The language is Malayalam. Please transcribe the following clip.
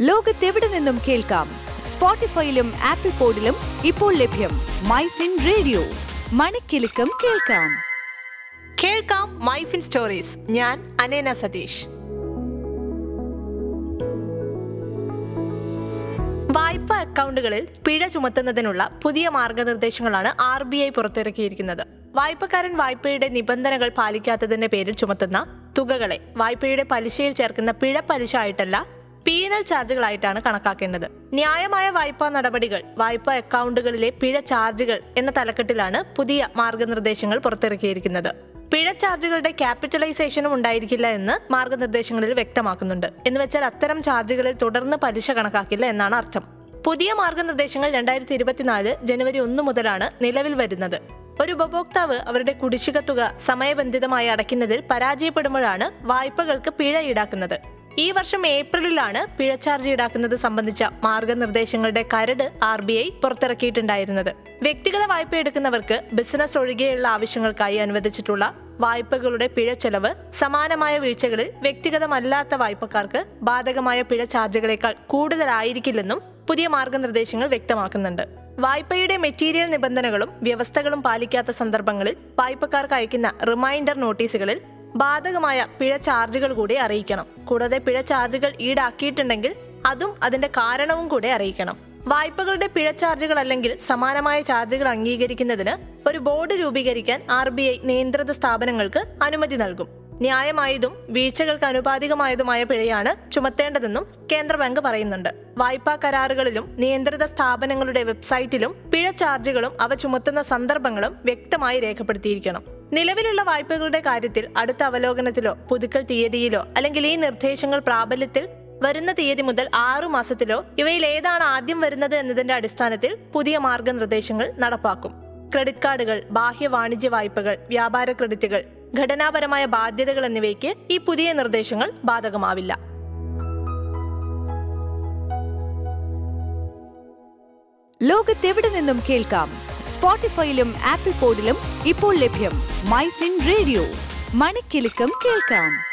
ലോകത്തെവിടെ നിന്നും കേൾക്കാം? സ്പോട്ടിഫൈയിലും ആപ്പിൾ പോഡിലും ഇപ്പോൾ ലഭ്യം മൈ ഫിൻ റേഡിയോ. മണിക്കെലക്കം കേൾക്കാം. കേൾക്കാം മൈഫിൻ സ്റ്റോറീസ്. ഞാൻ അനേന സതീഷ്. വായ്പ അക്കൗണ്ടുകളിൽ പിഴ ചുമത്തുന്നതിനുള്ള പുതിയ മാർഗനിർദ്ദേശങ്ങളാണ് ആർ ബി ഐ പുറത്തിറക്കിയിരിക്കുന്നത്. വായ്പക്കാരൻ വായ്പയുടെ നിബന്ധനകൾ പാലിക്കാത്തതിന്റെ പേരിൽ ചുമത്തുന്ന തുകകളെ വായ്പയുടെ പലിശയിൽ ചേർക്കുന്ന പിഴ പലിശ ആയിട്ടല്ല പീനൽ ചാർജുകളായിട്ടാണ് കണക്കാക്കേണ്ടത്. ന്യായമായ വായ്പാ നടപടികൾ വായ്പാ അക്കൗണ്ടുകളിലെ പിഴ ചാർജുകൾ എന്ന തലക്കെട്ടിലാണ് പുതിയ മാർഗനിർദ്ദേശങ്ങൾ പുറത്തിറക്കിയിരിക്കുന്നത്. പിഴ ചാർജുകളുടെ ക്യാപിറ്റലൈസേഷനും ഉണ്ടായിരിക്കില്ല എന്ന് മാർഗനിർദ്ദേശങ്ങളിൽ വ്യക്തമാക്കുന്നുണ്ട്. എന്ന് വെച്ചാൽ അത്തരം ചാർജുകളിൽ തുടർന്ന് പലിശ കണക്കാക്കില്ല എന്നാണ് അർത്ഥം. പുതിയ മാർഗനിർദ്ദേശങ്ങൾ രണ്ടായിരത്തി ഇരുപത്തിനാല് ജനുവരി ഒന്ന് മുതലാണ് നിലവിൽ വരുന്നത്. ഒരു ഉപഭോക്താവ് അവരുടെ കുടിശ്ശിക തുക സമയബന്ധിതമായി അടയ്ക്കുന്നതിൽ പരാജയപ്പെടുമ്പോഴാണ് വായ്പകൾക്ക് പിഴ ഈടാക്കുന്നത്. ഈ വർഷം ഏപ്രിലിലാണ് പിഴ ചാർജ് ഈടാക്കുന്നത് സംബന്ധിച്ച മാർഗനിർദ്ദേശങ്ങളുടെ കരട് ആർ ബി ഐ പുറത്തിറക്കിയിട്ടുണ്ടായിരുന്നത്. വ്യക്തിഗത വായ്പ എടുക്കുന്നവർക്ക് ബിസിനസ് ഒഴികെയുള്ള ആവശ്യങ്ങൾക്കായി അനുവദിച്ചിട്ടുള്ള വായ്പകളുടെ പിഴ ചെലവ് സമാനമായ വീഴ്ചകളിൽ വ്യക്തിഗതമല്ലാത്ത വായ്പക്കാർക്ക് ബാധകമായ പിഴ ചാർജുകളേക്കാൾ കൂടുതലായിരിക്കില്ലെന്നും പുതിയ മാർഗനിർദ്ദേശങ്ങൾ വ്യക്തമാക്കുന്നുണ്ട്. വായ്പയുടെ മെറ്റീരിയൽ നിബന്ധനകളും വ്യവസ്ഥകളും പാലിക്കാത്ത സന്ദർഭങ്ങളിൽ വായ്പക്കാർക്ക് അയക്കുന്ന റിമൈൻഡർ നോട്ടീസുകളിൽ ബാധകമായ പിഴ ചാർജുകൾ കൂടി അറിയിക്കണം. കൂടാതെ പിഴ ചാർജുകൾ ഈടാക്കിയിട്ടുണ്ടെങ്കിൽ അതും അതിന്റെ കാരണവും കൂടെ അറിയിക്കണം. വായ്പകളുടെ പിഴ ചാർജുകൾ അല്ലെങ്കിൽ സമാനമായ ചാർജുകൾ അംഗീകരിക്കുന്നതിന് ഒരു ബോർഡ് രൂപീകരിക്കാൻ ആർ നിയന്ത്രിത സ്ഥാപനങ്ങൾക്ക് അനുമതി നൽകും. ന്യായമായതും വീഴ്ചകൾക്ക് അനുപാതികമായതുമായ പിഴയാണ് ചുമത്തേണ്ടതെന്നും കേന്ദ്ര ബാങ്ക് പറയുന്നുണ്ട്. വായ്പാ കരാറുകളിലും നിയന്ത്രിത സ്ഥാപനങ്ങളുടെ വെബ്സൈറ്റിലും പിഴ ചാർജുകളും അവ ചുമത്തുന്ന സന്ദർഭങ്ങളും വ്യക്തമായി രേഖപ്പെടുത്തിയിരിക്കണം. നിലവിലുള്ള വായ്പകളുടെ കാര്യത്തിൽ അടുത്ത അവലോകനത്തിലോ പുതുക്കൽ തീയതിയിലോ അല്ലെങ്കിൽ ഈ നിർദ്ദേശങ്ങൾ പ്രാബല്യത്തിൽ വരുന്ന തീയതി മുതൽ ആറു മാസത്തിലോ ഇവയിൽ ഏതാണ് ആദ്യം വരുന്നത് എന്നതിന്റെ അടിസ്ഥാനത്തിൽ പുതിയ മാർഗനിർദ്ദേശങ്ങൾ നടപ്പാക്കും. ക്രെഡിറ്റ് കാർഡുകൾ ബാഹ്യ വാണിജ്യ വായ്പകൾ വ്യാപാര ക്രെഡിറ്റുകൾ ഘടനാപരമായ ബാധ്യതകൾ എന്നിവയ്ക്ക് ഈ പുതിയ നിർദ്ദേശങ്ങൾ ബാധകമാവില്ല. ലോകത്തെവിടെ നിന്നും കേൾക്കാം. സ്പോട്ടിഫൈയിലും ആപ്പിൾ പോഡിലും ഇപ്പോൾ ലഭ്യം മൈ ഫിൻ റേഡിയോ. മണിക്കെലക്കം കേൾക്കാം.